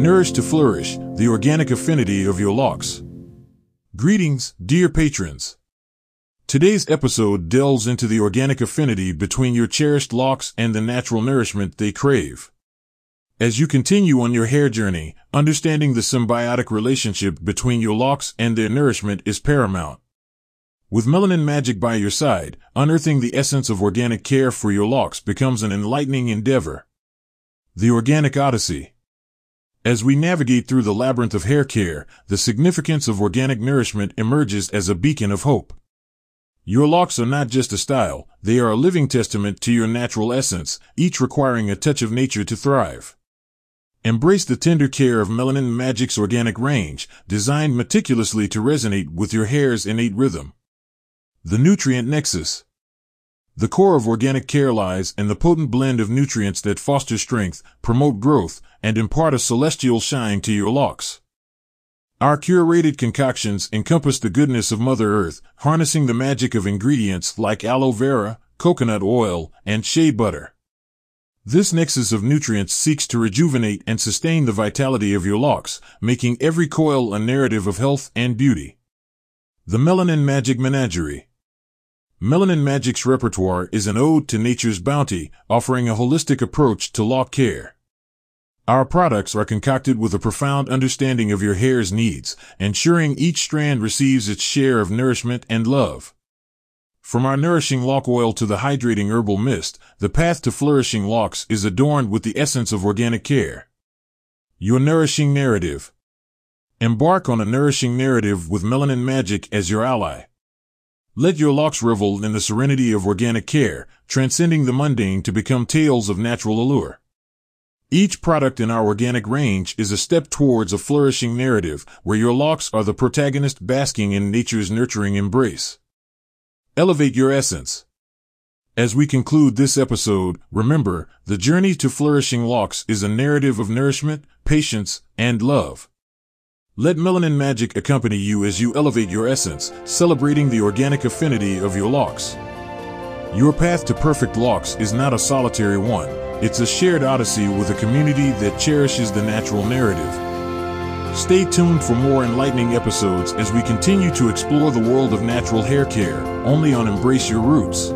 Nourish to flourish, the organic affinity of your locs. Greetings, dear patrons. Today's episode delves into the organic affinity between your cherished locs and the natural nourishment they crave. As you continue on your hair journey, understanding the symbiotic relationship between your locs and their nourishment is paramount. With Melanin Magic by your side, unearthing the essence of organic care for your locs becomes an enlightening endeavor. The Organic Odyssey. As we navigate through the labyrinth of hair care, the significance of organic nourishment emerges as a beacon of hope. Your locs are not just a style, they are a living testament to your natural essence, each requiring a touch of nature to thrive. Embrace the tender care of Melanin Magic's organic range, designed meticulously to resonate with your hair's innate rhythm. The Nutrient Nexus. The core of organic care lies in the potent blend of nutrients that foster strength, promote growth, and impart a celestial shine to your locs. Our curated concoctions encompass the goodness of Mother Earth, harnessing the magic of ingredients like aloe vera, coconut oil, and shea butter. This nexus of nutrients seeks to rejuvenate and sustain the vitality of your locs, making every coil a narrative of health and beauty. The Melanin Magic Menagerie Melanin Magic's repertoire is an ode to nature's bounty, offering a holistic approach to loc care. Our products are concocted with a profound understanding of your hair's needs, ensuring each strand receives its share of nourishment and love. From our nourishing loc oil to the hydrating herbal mist, the path to flourishing locs is adorned with the essence of organic care. Your nourishing narrative. Embark on a nourishing narrative with Melanin Magic as your ally. Let your locs revel in the serenity of organic care, transcending the mundane to become tales of natural allure. Each product in our organic range is a step towards a flourishing narrative where your locs are the protagonist basking in nature's nurturing embrace. Elevate your essence. As we conclude this episode, remember, the journey to flourishing locs is a narrative of nourishment, patience, and love. Let Melanin Magic accompany you as you elevate your essence, celebrating the organic affinity of your locs. Your path to perfect locs is not a solitary one, it's a shared odyssey with a community that cherishes the natural narrative. Stay tuned for more enlightening episodes as we continue to explore the world of natural hair care, only on Embrace Your Roots.